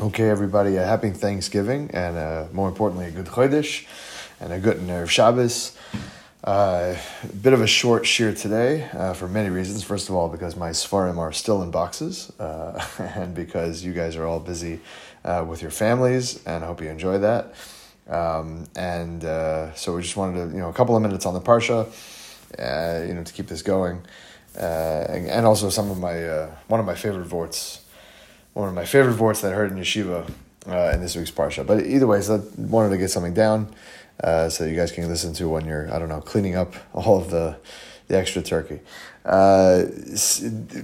Okay, everybody, a happy Thanksgiving and uh, more importantly, a good Chodesh and a good Erev Shabbos. Uh, a bit of a short shiur today uh, for many reasons. First of all, because my Sfarim are still in boxes uh, and because you guys are all busy uh, with your families and I hope you enjoy that. Um, and so we just wanted to, you know, a couple of minutes on the Parsha, you know, to keep this going. And, and, also some of my, one of my favorite vorts one of my favorite vorts that I heard in yeshiva uh, in this week's parsha. But either way, so I wanted to get something down uh, so you guys can listen to when you're I don't know cleaning up all of the the extra turkey. Uh,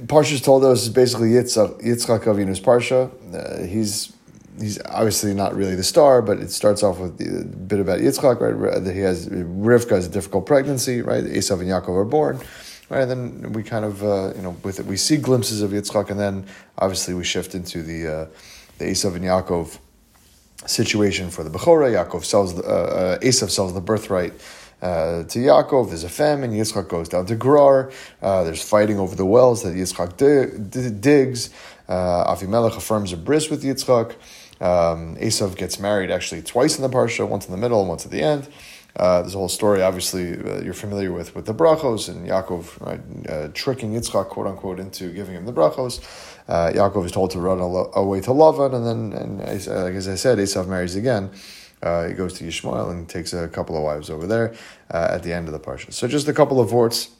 Parshas Toldos basically Yitzchak, Yitzchak Avinu's parsha. Uh, he's he's obviously not really the star, but it starts off with a bit about Yitzchak, right? That he has Rivka has a difficult pregnancy, right? Esav and Yaakov are born. Right, and then we kind of, uh, you know, with it, we see glimpses of Yitzchak, and then obviously we shift into the uh, the Esav and Yaakov situation for the Bechora. Yaakov sells, the, uh, uh, Esav sells the birthright uh, to Yaakov. There's a famine. Yitzchak goes down to Gerar. Uh, there's fighting over the wells that Yitzchak dig, digs. Uh, Avimelech affirms a bris with Yitzchak. Um, Esav gets married actually twice in the parsha, once in the middle and once at the end. Uh, there's a whole story, obviously, uh, you're familiar with with the brachos and Yaakov right, uh, tricking Yitzchak, quote unquote, into giving him the brachos. Uh, Yaakov is told to run away to Lavan, and then, and as, uh, as I said, Esav marries again. Uh, he goes to Yishmael and takes a couple of wives over there at the end of the parsha. So just a couple of vorts,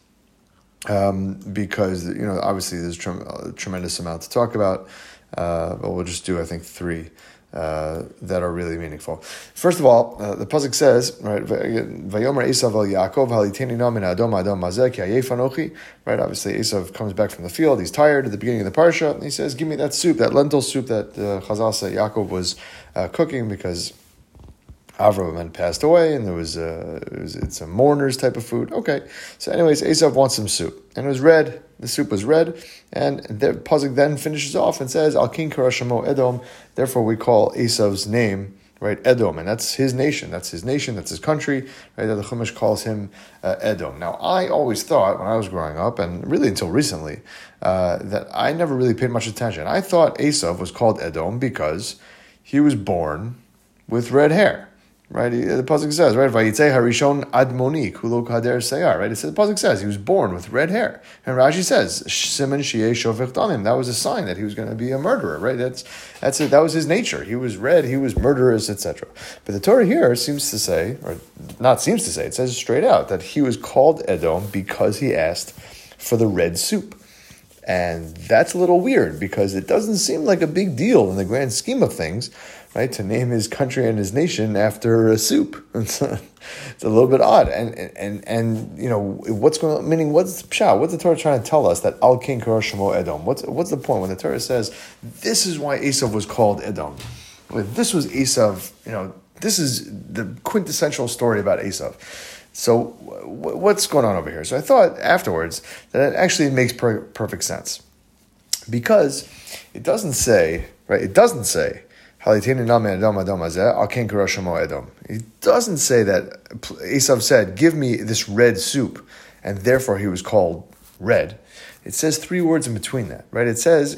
um, because you know obviously there's a tremendous amount to talk about, but we'll just do I think three uh, that are really meaningful. First of all, uh, the pasuk says, right, "Vayomer Esav el Yaakov adom adom mazeh ki anochi." Right, obviously Esav comes back from the field. He's tired at the beginning of the parsha, and he says, "Give me that soup, that lentil soup that uh, Chazal said Yaakov was uh, cooking because." Avram passed away, and there was a it was, it's a mourner's type of food. Okay, so anyways, Esav wants some soup, and it was red. The soup was red, and the pasuk then finishes off and says, "Al king karashamo Edom." Therefore, we call Esav's name right Edom, and that's his nation. That's his nation. That's his country. Right, that the Chumash calls him uh, Edom. Now, I always thought when I was growing up, and really until recently, uh, that I never really paid much attention. I thought Esav was called Edom because he was born with red hair. Right, the pasuk says, right, Vayitzei Harishon Admoni Kulo Kader Seyar. Right, it says the pasuk says he was born with red hair, and Rashi says Simon Shie Shofech. That was a sign that he was going to be a murderer. Right, that's that's it. That was his nature. He was red. He was murderous, etc. But the Torah here seems to say, or not seems to say, it says straight out that he was called Edom because he asked for the red soup. And that's a little weird because it doesn't seem like a big deal in the grand scheme of things right? To name his country and his nation after a soup. It's a, it's a little bit odd. And, and, and, you know, what's going on? Meaning, what's the pshat? What's the Torah trying to tell us that Al King Shemo Edom? What's, what's the point when the Torah says this is why Esav was called Edom? This was Esav, you know, this is the quintessential story about Esav. So, what's going on over here? So, I thought afterwards that it actually makes per- perfect sense because it doesn't say, right? It doesn't say he doesn't say that Esav said, Give me this red soup, and therefore he was called red. It says three words in between that, right? It says,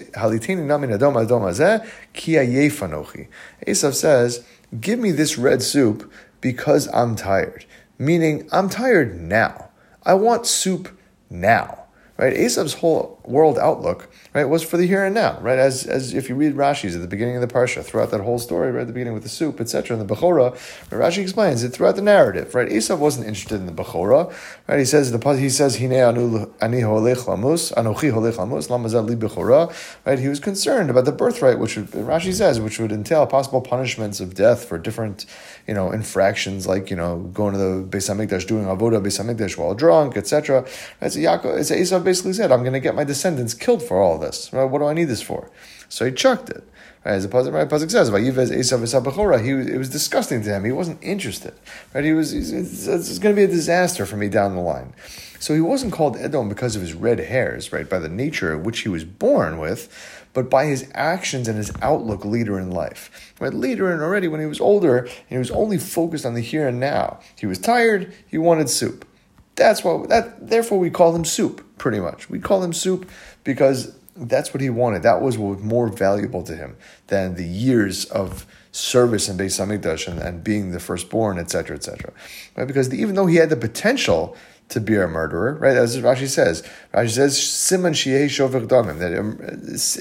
Esav says, Give me this red soup because I'm tired. Meaning, I'm tired now. I want soup now right? Esav's whole world outlook, right, was for the here and now, right? As, as if you read Rashi's at the beginning of the parsha, throughout that whole story, right at the beginning with the soup, etc., and the Bechora, Rashi explains it throughout the narrative, right? Esav wasn't interested in the Bechora, right? He says the he says Hine ani holech lamus anochi holech lamus lamazal li Bechora, right? He was concerned about the birthright, which would, Rashi says, which would entail possible punishments of death for different, you know, infractions like you know going to the Beis Hamikdash, doing avoda Beis Hamikdash while drunk, etc. Right? So Yaakov, it's Esav basically said, I'm going to get my descendants killed for all this. Right? What do I need this for? So he chucked it. Right? As the Pasuk, right, Pasuk says, he it was disgusting to him. He wasn't interested. Right? He was, it's, it's going to be a disaster for me down the line. So he wasn't called Edom because of his red hairs, right? By the nature which he was born with, but by his actions and his outlook later in life. Right? Later and already when he was older, he was only focused on the here and now. He was tired, he wanted soup. That's why that therefore we call him soup, pretty much. We call him soup because that's what he wanted. That was what was more valuable to him than the years of service in Beis Hamikdash and, and being the firstborn, etc., etc. Right? Because the, even though he had the potential to be a murderer, right? As Rashi says, Rashi says, "Siman shiei shovech damim," that um,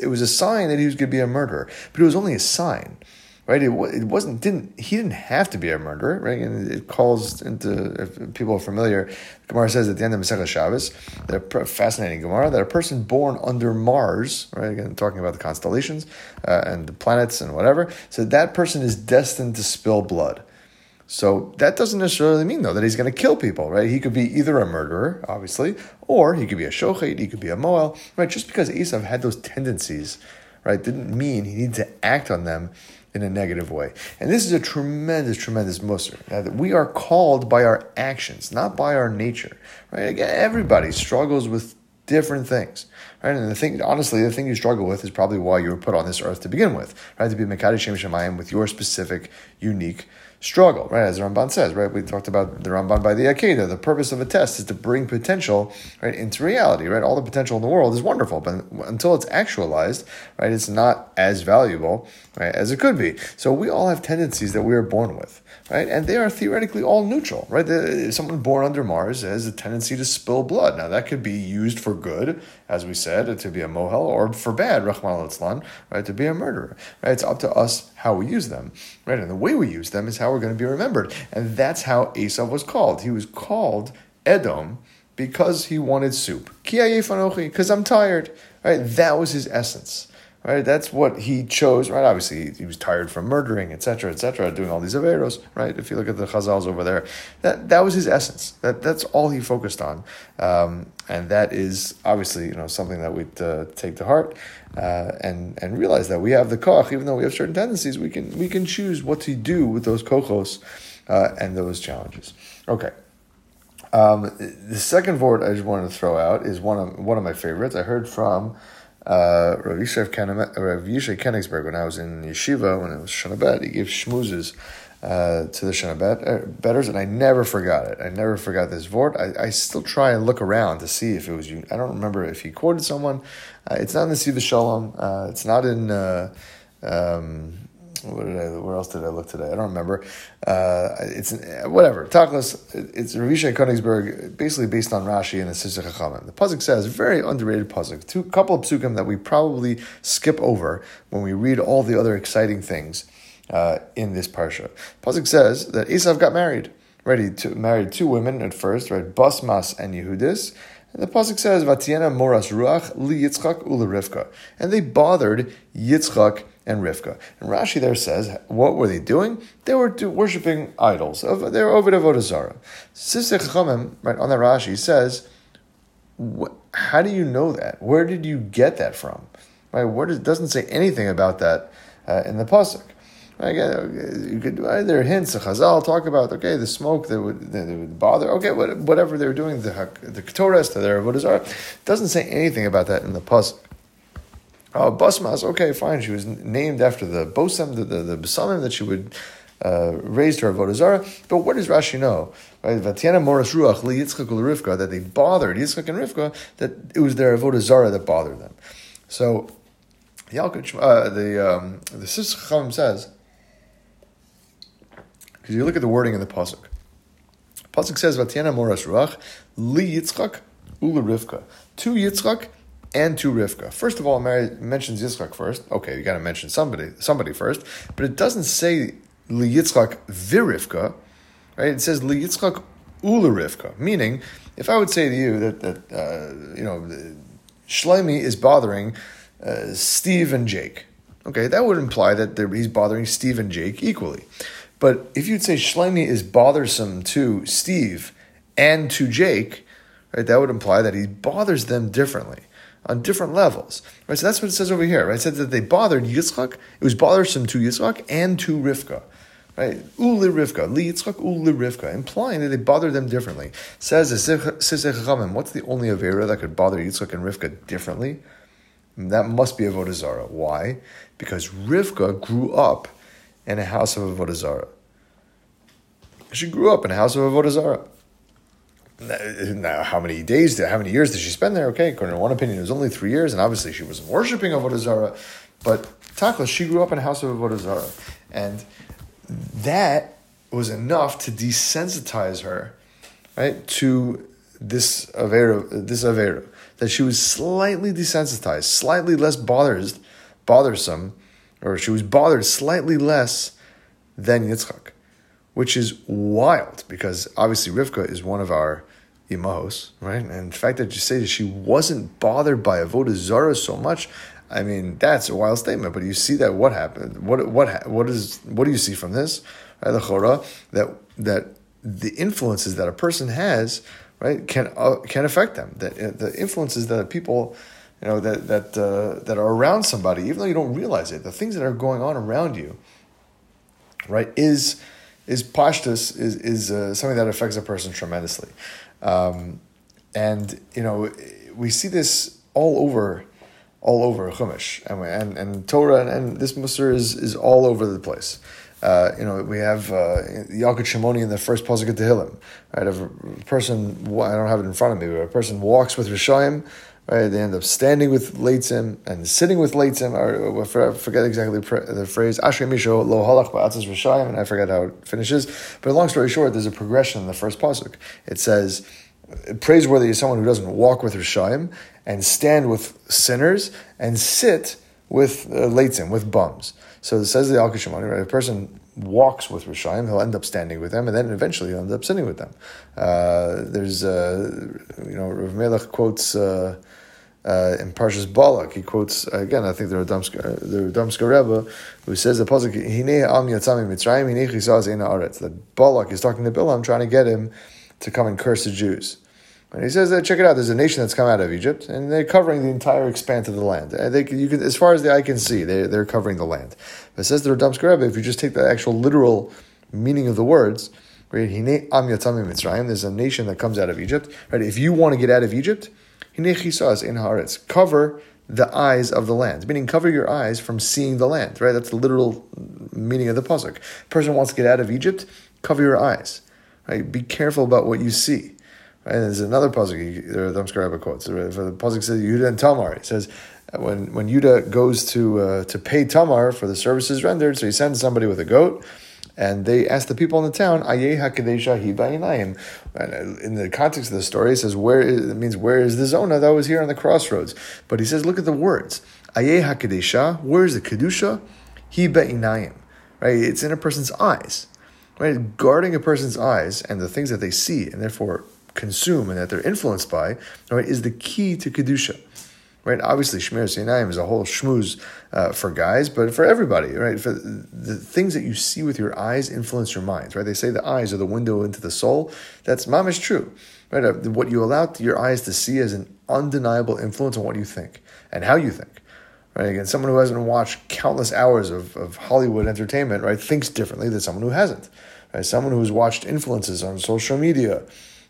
it was a sign that he was going to be a murderer, but it was only a sign right? It, it wasn't didn't he didn't have to be a murderer, right? And it calls into if people are familiar. Gemara says at the end of Masechah Shabbos, that a fascinating Gemara that a person born under Mars, right? Again, talking about the constellations uh, and the planets and whatever. So that person is destined to spill blood. So that doesn't necessarily mean though that he's going to kill people, right? He could be either a murderer, obviously, or he could be a shochet, he could be a mohel, right? Just because Esav had those tendencies, right, didn't mean he needed to act on them in a negative way. And this is a tremendous, tremendous mussar. That we are called by our actions, not by our nature. Right? Again, everybody struggles with different things. Right? And the thing, honestly, the thing you struggle with is probably why you were put on this earth to begin with, right? To be Mekadesh Shem Shemayim with your specific, unique struggle, right? As the Ramban says, right? We talked about the Ramban by the Akedah. The purpose of a test is to bring potential, right, into reality, right? All the potential in the world is wonderful, but until it's actualized, right, it's not as valuable, right, as it could be. So we all have tendencies that we are born with, right? And they are theoretically all neutral, right? The, someone born under Mars has a tendency to spill blood. Now that could be used for good, as we said, to be a mohel, or for bad, Rahman al right, to be a murderer, right? It's up to us how we use them, right? And the way we use them is how we're going to be remembered. And that's how Esau was called. He was called Edom because he wanted soup. Because I'm tired, right? That was his essence right? That's what he chose, right? Obviously, he was tired from murdering, etc., etc., doing all these averos, right? If you look at the Chazals over there, that that was his essence. That that's all he focused on, um, and that is obviously you know something that we uh, take to heart uh, and and realize that we have the koch, even though we have certain tendencies, we can we can choose what to do with those kochos uh, and those challenges. Okay. Um, the second word I just wanted to throw out is one of one of my favorites. I heard from uh, Rav Yisrael Kenigsberg, when I was in yeshiva, when it was Shanabet, he gave shmoozes uh, to the Shanabet uh, betters, and I never forgot it. I never forgot this vort. I, I still try and look around to see if it was. you. I don't remember if he quoted someone. Uh, it's not in the Siva Shalom. Uh, it's not in. Uh, um, what did I? Where else did I look today? I don't remember. Uh, it's whatever. Tachlis. It's Ravisha Königsberg, basically based on Rashi and the Sisach Chachamim. The pasuk says very underrated pasuk. Two couple of psukim that we probably skip over when we read all the other exciting things uh, in this parsha. Pasuk says that Esav got married. Ready to married two women at first, right? Basmas and Yehudis. And the pasuk says, "Vatiena moras ruach li Yitzchak ula Rivka," and they bothered Yitzchak and Rivka. And Rashi there says, what were they doing? They were do, worshiping idols. Of, They were over to Vodazara. Sisech Chachamim, right on the Rashi says, how do you know that? Where did you get that from? Right? Where does, doesn't say anything about that uh, in the pasuk. Again, you could either hints the Chazal talk about okay the smoke that would that would bother okay whatever they were doing the the Ketores to their art doesn't say anything about that in the pasuk. Uh, Basmas, okay, fine. She was named after the Bosam, the, the, the Besamim that she would uh, raise to her Vodazara. But what does Rashi know? Right? Vatiana Moras Ruach, Li Yitzchak Rivka, that they bothered Yitzchak and Rivka, that it was their Vodazara that bothered them. So, Yalkut, uh, the, um, the Sischam says, because you look at the wording in the Pasuk. Pasuk says, Vatiana Moras Ruach, Li Yitzchak Ula Rivka. To Yitzchak and to Rivka. First of all, Mary mentions Yitzchak first. Okay, you got to mention somebody, somebody first, but it doesn't say Li Yitzchak virivka, right? It says Li Yitzchak ula meaning if I would say to you that that uh, you know Shlomi is bothering uh, Steve and Jake, okay, that would imply that he's bothering Steve and Jake equally. But if you'd say Shlomi is bothersome to Steve and to Jake, right, that would imply that he bothers them differently on different levels. Right? So that's what it says over here. Right? It said that they bothered Yitzchak. It was bothersome to Yitzchak and to Rivka. Right? Uli Rivka, Li Yitzchak Uli Rivka, implying that they bothered them differently. Says what's the only Avera that could bother Yitzchak and Rivka differently? That must be Avodah Zarah. Why? Because Rivka grew up in a house of Avodah Zarah. She grew up in a house of Avodah Zarah. Now, how many days, how many years did she spend there? Okay, according to one opinion, it was only three years, and obviously she wasn't worshiping Avodah Zarah. But Takla, she grew up in a house of Avodah Zarah. And that was enough to desensitize her, right, to this Avera, this Avera, that she was slightly desensitized, slightly less bothered, bothersome, or she was bothered slightly less than Yitzchak which is wild because obviously Rivka is one of our imahos, right? And the fact that you say that she wasn't bothered by avodah zara so much, I mean, that's a wild statement. But you see that what happened? What what what is what do you see from this? The chora that that the influences that a person has, right, can uh, can affect them. That uh, the influences that people. You know that that uh, that are around somebody, even though you don't realize it, the things that are going on around you, right, is is pashtus is is uh, something that affects a person tremendously, um, and you know we see this all over, all over Chumash and and, and Torah and, and this Musar is is all over the place. Uh, you know, we have uh, Yalkut Shimoni in the first pasuk of Tehillim. Right, a person I don't have it in front of me, but a person walks with Rishayim, Right, they end up standing with Leitzim and sitting with Leitzim. I forget exactly the phrase. Ashrei Misho lo halach ba'atzas rishayim, and I forget how it finishes. But long story short, there's a progression in the first pasuk. It says, "Praiseworthy is someone who doesn't walk with rishayim and stand with sinners and sit with uh, leitzim, with bums." So it says the Al right? A person walks with Rishayim, he'll end up standing with them, and then eventually he'll end up sitting with them. Uh, there's, uh, you know, Rav Melech quotes uh, uh, in Parshas Balak, he quotes again. I think the Radomsker, uh, the Radomsker Rebbe, who says the pasuk Hine Am Yatzami Mitzrayim Hine Chisaz Eina Aretz. That Balak is talking to Bilam, trying to get him to come and curse the Jews. And he says, that "Check it out. There's a nation that's come out of Egypt, and they're covering the entire expanse of the land. And they, you can, as far as the eye can see, they, they're covering the land." But it says the Radomsker Rebbe, if you just take the actual literal meaning of the words, right? Hine Am Yatzami Mitzrayim. There's a nation that comes out of Egypt, right? If you want to get out of Egypt in haaretz. Cover the eyes of the land, meaning cover your eyes from seeing the land. Right, that's the literal meaning of the pasuk. Person wants to get out of Egypt, cover your eyes. Right, be careful about what you see. Right, there's another pasuk. The Rebbe quotes. The pasuk says Yudah and Tamar. He says when when Yudah goes to uh, to pay Tamar for the services rendered, so he sends somebody with a goat and they asked the people in the town, Ayeh HaKadesha Hi And uh, in the context of the story, it says, where is, it means, where is the zona that was here on the crossroads? But he says, look at the words. Ayeh HaKadesha, where is the Kedusha? Hi Ba'inayim. Right? It's in a person's eyes. Right? Guarding a person's eyes and the things that they see and therefore consume and that they're influenced by, right, is the key to Kedusha right? Obviously, Shmir Sinayim is a whole schmooze uh, for guys, but for everybody, right? For the things that you see with your eyes influence your minds, right? They say the eyes are the window into the soul. That's mamish true, right? Uh, what you allow your eyes to see is an undeniable influence on what you think and how you think. Right? Again, someone who hasn't watched countless hours of, of Hollywood entertainment, right, thinks differently than someone who hasn't. Right? Someone who has watched influences on social media,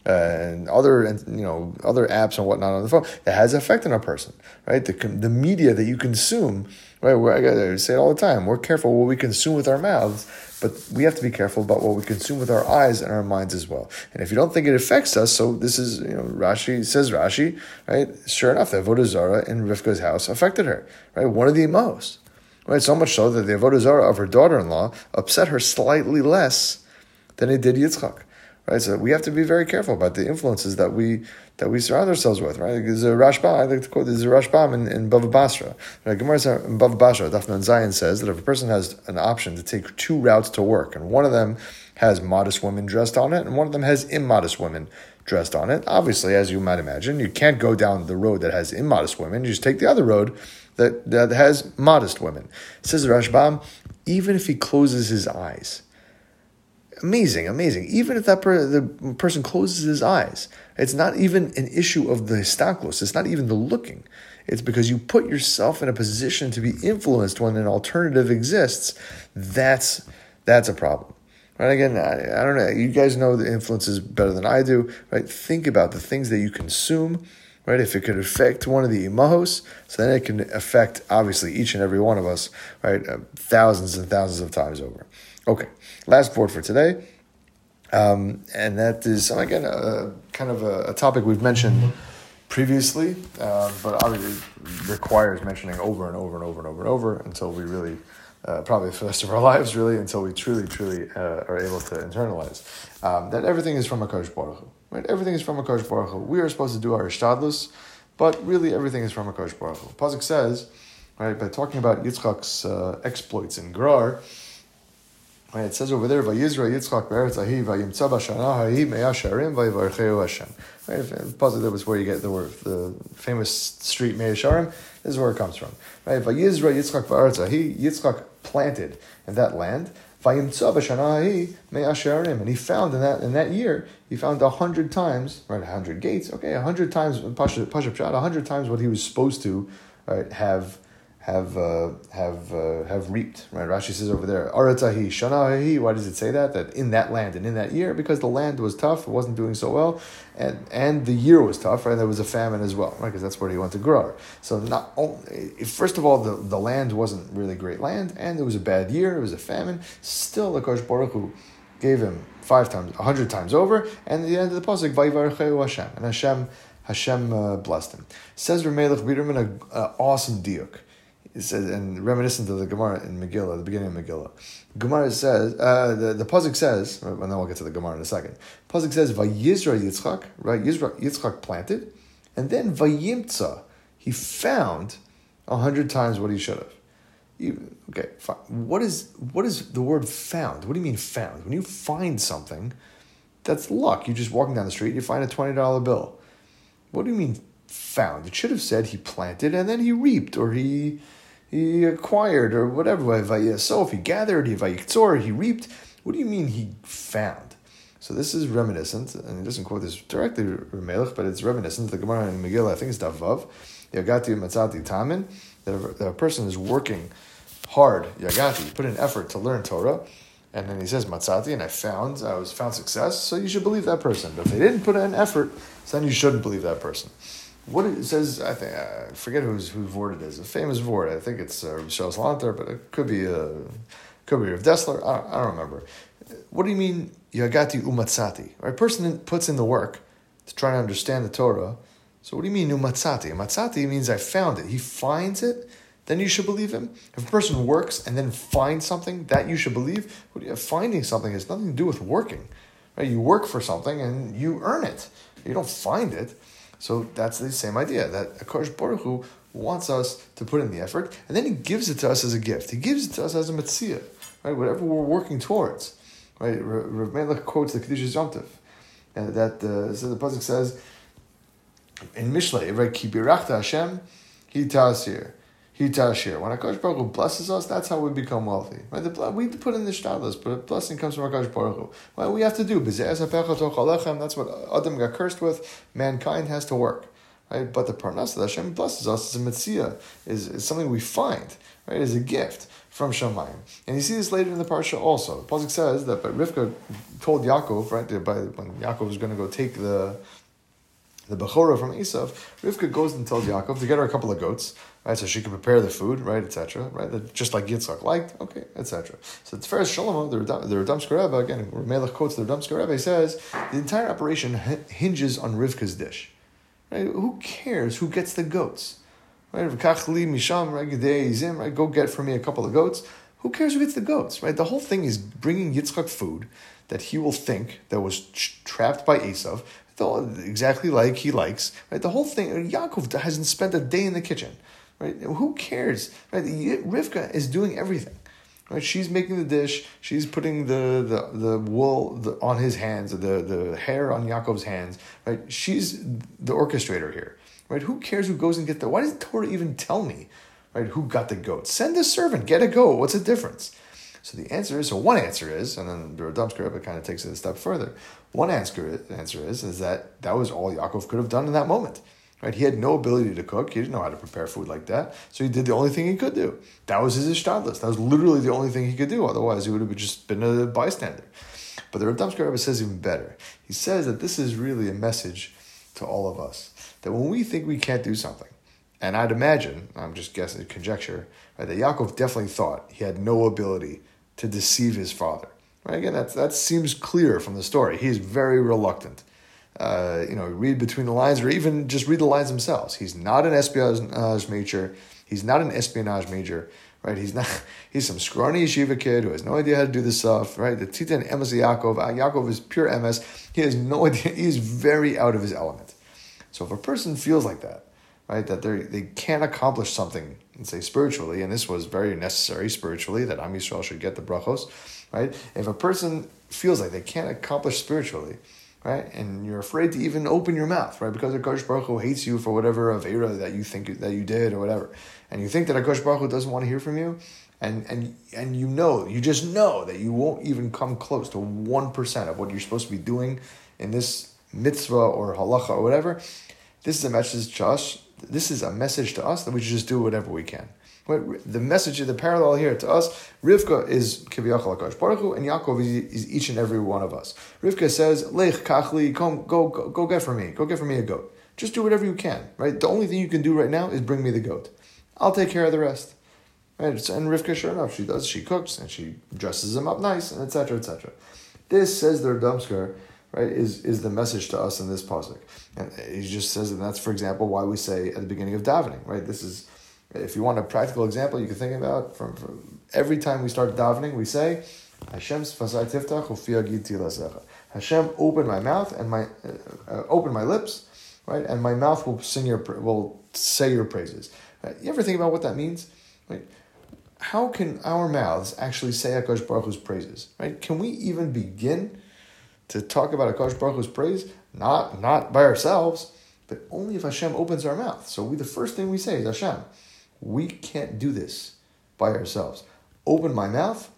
and other you know other apps and whatnot on the phone that has effect on a person, right? The the media that you consume, right? Where I gotta say it all the time. We're careful what we consume with our mouths, but we have to be careful about what we consume with our eyes and our minds as well. And if you don't think it affects us, so this is you know Rashi says Rashi, right? Sure enough, the Avodah Zarah in Rivka's house affected her, right? One of the most. Right, so much so that the avodah zarah of her daughter-in-law upset her slightly less than it did Yitzchak right? So we have to be very careful about the influences that we that we surround ourselves with, right? There's a Rashbam, I like to quote, there's a Rashbam in, in Bava Basra. Right? Gemara in Bava Basra, Daf Nun Zayin says that if a person has an option to take two routes to work, and one of them has modest women dressed on it, and one of them has immodest women dressed on it, obviously, as you might imagine, you can't go down the road that has immodest women, you just take the other road that, that has modest women. Says Rashbam, even if he closes his eyes, amazing, amazing. Even if that per, the person closes his eyes, it's not even an issue of the histaklos. It's not even the looking. It's because you put yourself in a position to be influenced when an alternative exists. That's that's a problem. Right? Again, I, I don't know. You guys know the influences better than I do. Right? Think about the things that you consume. Right? If it could affect one of the imahos, so then it can affect obviously each and every one of us. Right? Uh, thousands and thousands of times over. Okay. Last board for today. Um, and that is, again, a, kind of a, a topic we've mentioned previously, uh, but obviously requires mentioning over and over and over and over and over until we really, uh, probably for the rest of our lives, really, until we truly, truly uh, are able to internalize um, that everything is from a Baruch Hu. Right? Everything is from a Baruch Hu. We are supposed to do our ishtadlus, but really everything is from a Baruch Hu. Pasuk says, right, by talking about Yitzchak's uh, exploits in Gerar, Right, it says over there, "Vayizra Yitzchak be'eretz ahi vayimtza b'shana hahi me'asharim vayvarcheu Hashem." Right, if positive was where you get the word, the famous street Me'asharim. This is where it comes from. Right, Vayizra Yitzchak be'eretz ahi Yitzchak planted in that land. Vayimtza b'shana hahi me'asharim, and he found in that in that year he found a hundred times, right, a hundred gates. Okay, a hundred times pasha pasha a hundred times what he was supposed to, right, have have uh, have uh, have reaped. Right? Rashi says over there, Shanahi. Why does it say that? That in that land and in that year, because the land was tough, it wasn't doing so well, and and the year was tough, right? There was a famine as well, right? Because that's where he went to grow. So not only, first of all, the, the land wasn't really great land, and it was a bad year. It was a famine. Still, the Kosh Baruch Hu gave him five times, a hundred times over, and at the end of the pasuk, Vayvarcheu Hashem, and Hashem. Hashem uh, blessed him. Says Rav Melech Biderman, an awesome diuk it says, and reminiscent of the Gemara in Megillah, the beginning of Megillah. Gemara says, uh, the, the Pasuk says, and then we'll get to the Gemara in a second. Pasuk says, Vayizra Yitzchak, right? Yizra, Yitzchak planted, and then Vayimtza, he found a hundred times what he should have. Okay, fine. What is what is the word found? What do you mean found? When you find something, that's luck. You're just walking down the street, you find a twenty dollar bill. What do you mean found? It should have said he planted and then he reaped, or he he acquired or whatever. So if he gathered, he he reaped. What do you mean he found? So this is reminiscent, and he doesn't quote this directly, Melech, but it's reminiscent. The Gemara in Megillah, I think it's Daf Vav. Yagati matzati tamin. That a person is working hard. Yagati, put in effort to learn Torah. And then he says matzati, and I found, I was found success. So you should believe that person. But if they didn't put in effort, then you shouldn't believe that person. What it says, I think I forget who's who Vort it is. A famous Vort. I think it's uh, Shos Lanter, but it could be a uh, could be Rav Dessler. I, I don't remember. What do you mean Yagati umatzati? Right, a person puts in the work to try to understand the Torah. So what do you mean umatzati? Umatzati means I found it. He finds it, then you should believe him. If a person works and then finds something, that you should believe. you, Finding something has nothing to do with working. Right? You work for something and you earn it. You don't find it. So that's the same idea that Akash Baruch Hu wants us to put in the effort, and then he gives it to us as a gift. He gives it to us as a mitzvah, right? Whatever we're working towards, right? Rav Melech quotes the Kedushas Yom and that uh, so the pasuk says in Mishlei, right? Ki birachta Hashem, he tells He Tashir. When Akash Baruch Hu blesses us, that's how we become wealthy. Right? The, we put in the shtadlis, but a blessing comes from Akash Baruch Hu. What we have to do, that's what Adam got cursed with. Mankind has to work. Right? But the parnas that Hashem blesses us is a mitzvah, is, is something we find, right? Is a gift from Shemayim. And you see this later in the parsha also. Pasuk says that but Rivka told Yaakov, right, by, when Yaakov was going to go take the the Bechorah from Esav, Rivka goes and tells Yaakov to get her a couple of goats, right, so she can prepare the food, right, etc., right, just like Yitzchak liked, okay, etc. So the first Shalom, the the Radomsker Rebbe, again, Melech quotes the Radomsker Rebbe, says the entire operation hinges on Rivka's dish, right? Who cares who gets the goats, right? Misham right? Go get for me a couple of goats. Who cares who gets the goats, right? The whole thing is bringing Yitzchak food that he will think that was trapped by Esav, exactly like he likes. Right? The whole thing, Yaakov hasn't spent a day in the kitchen. Right? Who cares? Right? Rivka is doing everything. Right? She's making the dish. She's putting the the, the wool on his hands, the, the hair on Yaakov's hands. Right? She's the orchestrator here. Right? Who cares who goes and gets the? Why does Torah even tell me? Right? Who got the goat? Send a servant. Get a goat. What's the difference? So the answer is, so one answer is, and then the Radomsker Rebbe kind of takes it a step further. One answer, answer is, is that that was all Yaakov could have done in that moment. Right? He had no ability to cook. He didn't know how to prepare food like that. So he did the only thing he could do. That was his ishtadlis. That was literally the only thing he could do. Otherwise, he would have just been a bystander. But the Radomsker Rebbe says even better. He says that this is really a message to all of us. That when we think we can't do something, and I'd imagine, I'm just guessing, conjecture, right, that Yaakov definitely thought he had no ability to deceive his father. Right? Again, that that seems clear from the story. He's very reluctant. Uh, you know, read between the lines, or even just read the lines themselves. He's not an espionage major. He's not an espionage major, right? He's not. He's some scrawny yeshiva kid who has no idea how to do this stuff, right? The Titan Emes Yaakov. Uh, Yaakov is pure MS. He has no idea. He's very out of his element. So if a person feels like that, right, that they they can't accomplish something, and say spiritually, and this was very necessary spiritually that Am Yisrael should get the brachos, right? If a person feels like they can't accomplish spiritually, right? And you're afraid to even open your mouth, right? Because Akash Baruch Hu hates you for whatever avera that you think that you did or whatever, and you think that Akash Baruch Hu doesn't want to hear from you, and and and you know, you just know that you won't even come close to one percent of what you're supposed to be doing in this mitzvah or halacha or whatever. This is a message to us. This is a message to us that we should just do whatever we can. The message, of the parallel here to us, Rivka is Kiviyachal Akash Baruch Hu, and Yaakov is, is, each and every one of us. Rivka says, Lech kachli, come, go, go, go get for me, go get for me a goat. Just do whatever you can, right? The only thing you can do right now is bring me the goat. I'll take care of the rest. Right? And Rivka, sure enough, she does. She cooks and she dresses him up nice, and etc. etc. This says the Radomsker, right? Is is the message to us in this pasuk, and he just says, and that's for example why we say at the beginning of davening, right? This is if you want a practical example, you can think about from, from every time we start davening, we say, Hashem's fasai tiftach Hashem, open my mouth and my uh, uh, open my lips, right, and my mouth will sing your will say your praises. Right? You ever think about what that means? Right? How can our mouths actually say Akash Baruch Hu's praises? Right? Can we even begin to talk about Akash Baruch Hu's praise? Not not by ourselves, but only if Hashem opens our mouth. So we the first thing we say is Hashem. We can't do this by ourselves. Open my mouth,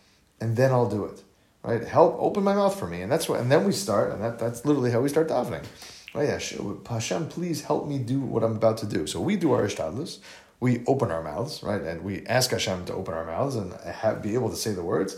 and then I'll do it. Right? Help open my mouth for me, and that's what. And then we start, and that, that's literally how we start davening. Right? Yeah, Hashem, please help me do what I'm about to do. So we do our ishtadlus. We open our mouths, right, and we ask Hashem to open our mouths and have, be able to say the words.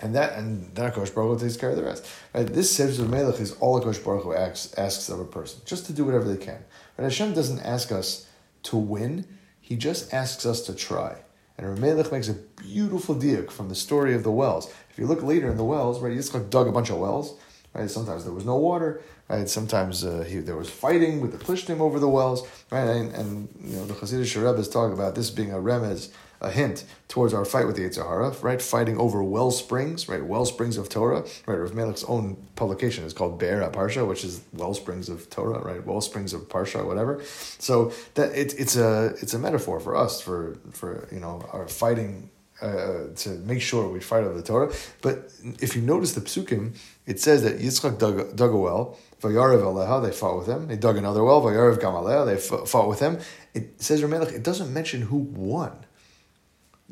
And that and then Akash Baruch Hu takes care of the rest. Right? This Sefer Melech is all Akash Baruch Hu asks, asks of a person, just to do whatever they can. But Hashem doesn't ask us to win. He just asks us to try. And Rav Melech makes a beautiful diak from the story of the wells. If you look later in the wells, right, Yitzchak dug a bunch of wells. Right, sometimes there was no water. Right, sometimes uh, he, there was fighting with the Plishtim over the wells. Right, and, and you know the Hasidic Rebbe talk about this being a remez a hint towards our fight with the Yetzer Hara, right? Fighting over well springs, right? Well springs of Torah, right? Rav Melech's own publication is called Be'er Parsha, which is well springs of Torah, right? Well springs of Parsha, whatever. So that it, it's a it's a metaphor for us for for you know our fighting uh, to make sure we fight over the Torah. But if you notice the psukim, it says that Yitzchak dug, dug a well, Vayarav Aleha, they fought with him. They dug another well, Vayarav Gamaleha, they fought with him. It says Rav Melech, it doesn't mention who won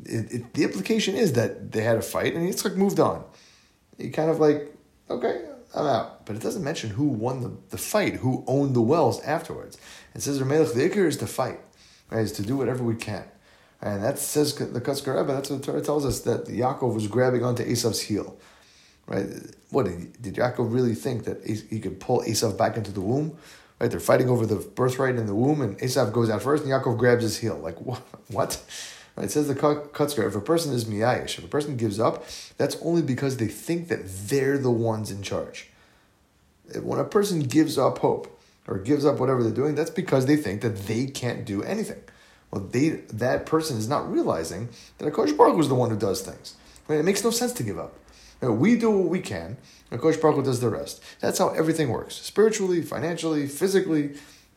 it, it, the implication is that they had a fight and Yitzchak moved on. He kind of like, okay, I'm out. But it doesn't mention who won the, the fight, who owned the wells afterwards. It says Rav Melech, the Iker is to fight, right? Is to do whatever we can. And that says the Kotzker Rebbe, that's what the Torah tells us, that Yaakov was grabbing onto Esav's heel. Right? What, did, Yaakov really think that he could pull Esav back into the womb? Right? They're fighting over the birthright in the womb, and Esav goes out first, and Yaakov grabs his heel. Like, what? what? It says the Kotzker, if a person is miyayish, if a person gives up, that's only because they think that they're the ones in charge. When a person gives up hope or gives up whatever they're doing, that's because they think that they can't do anything. Well, they that person is not realizing that Akash Baruch was the one who does things. Right? It makes no sense to give up. we do what we can, Akash Baruch does the rest. That's how everything works. Spiritually, financially, physically,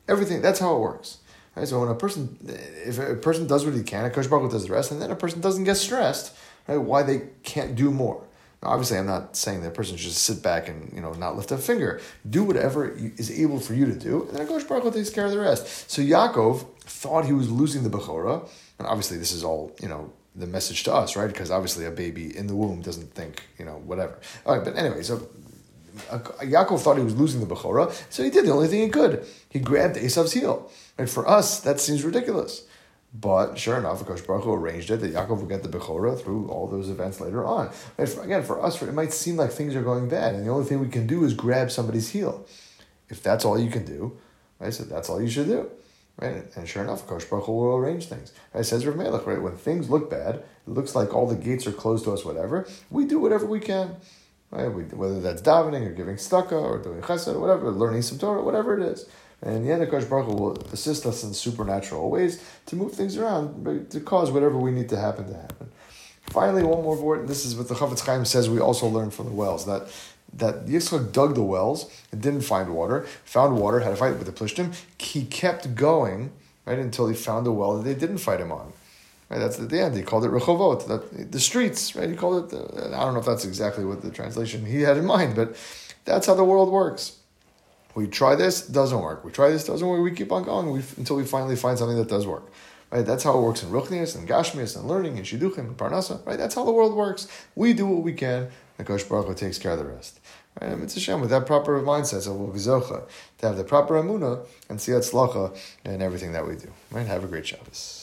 everything, that's how it works. Right? So when a person, if a person does what he can, a Kosh Baruch does the rest, and then a person doesn't get stressed, right? Why they can't do more. Now, obviously, I'm not saying that a person should just sit back and you know not lift a finger. Do whatever is able for you to do, and then Kosh Baruch takes care of the rest. So Yaakov thought he was losing the Bechorah, and obviously this is all you know the message to us, right? Because obviously a baby in the womb doesn't think, you know, whatever. All right, but anyway, so Yaakov thought he was losing the Bechorah, so he did the only thing he could. He grabbed Esav's heel. And for us, that seems ridiculous. But sure enough, Akash Baruch Hu arranged it that Yaakov would get the Bechorah through all those events later on. For, again, for us, it might seem like things are going bad, and the only thing we can do is grab somebody's heel. If that's all you can do, right, so that's all you should do. right? And sure enough, Kosh Baruch Hu will arrange things. Right? It says Rav Melech, right? When things look bad, it looks like all the gates are closed to us, whatever, we do whatever we can. Right? Whether that's davening or giving tzedakah or doing chesed or whatever, learning some Torah, whatever it is. And in the end, Kosh Baruch Hu will assist us in supernatural ways to move things around, to cause whatever we need to happen to happen. Finally, one more word. and This is what the Chafetz Chaim says. We also learn from the wells that that Yitzchak dug the wells and didn't find water, found water, had a fight with the Plishtim. He kept going right until he found a well that they didn't fight him on. Right, that's at the end. He called it Rechovot, that, the streets. Right, he called it. The, I don't know if that's exactly what the translation he had in mind, but that's how the world works. We try this, doesn't work. We try this, doesn't work. We keep on going we, until we finally find something that does work. Right, that's how it works in Ruchnias and Gashmias and learning and Shidduchim and Parnasa. Right, that's how the world works. We do what we can. And Kosh Baruch Hu takes care of the rest. Right? And it's a shame with that proper mindset, be zocha to have the proper amuna and see slacha and everything that we do. Right? Have a great Shabbos.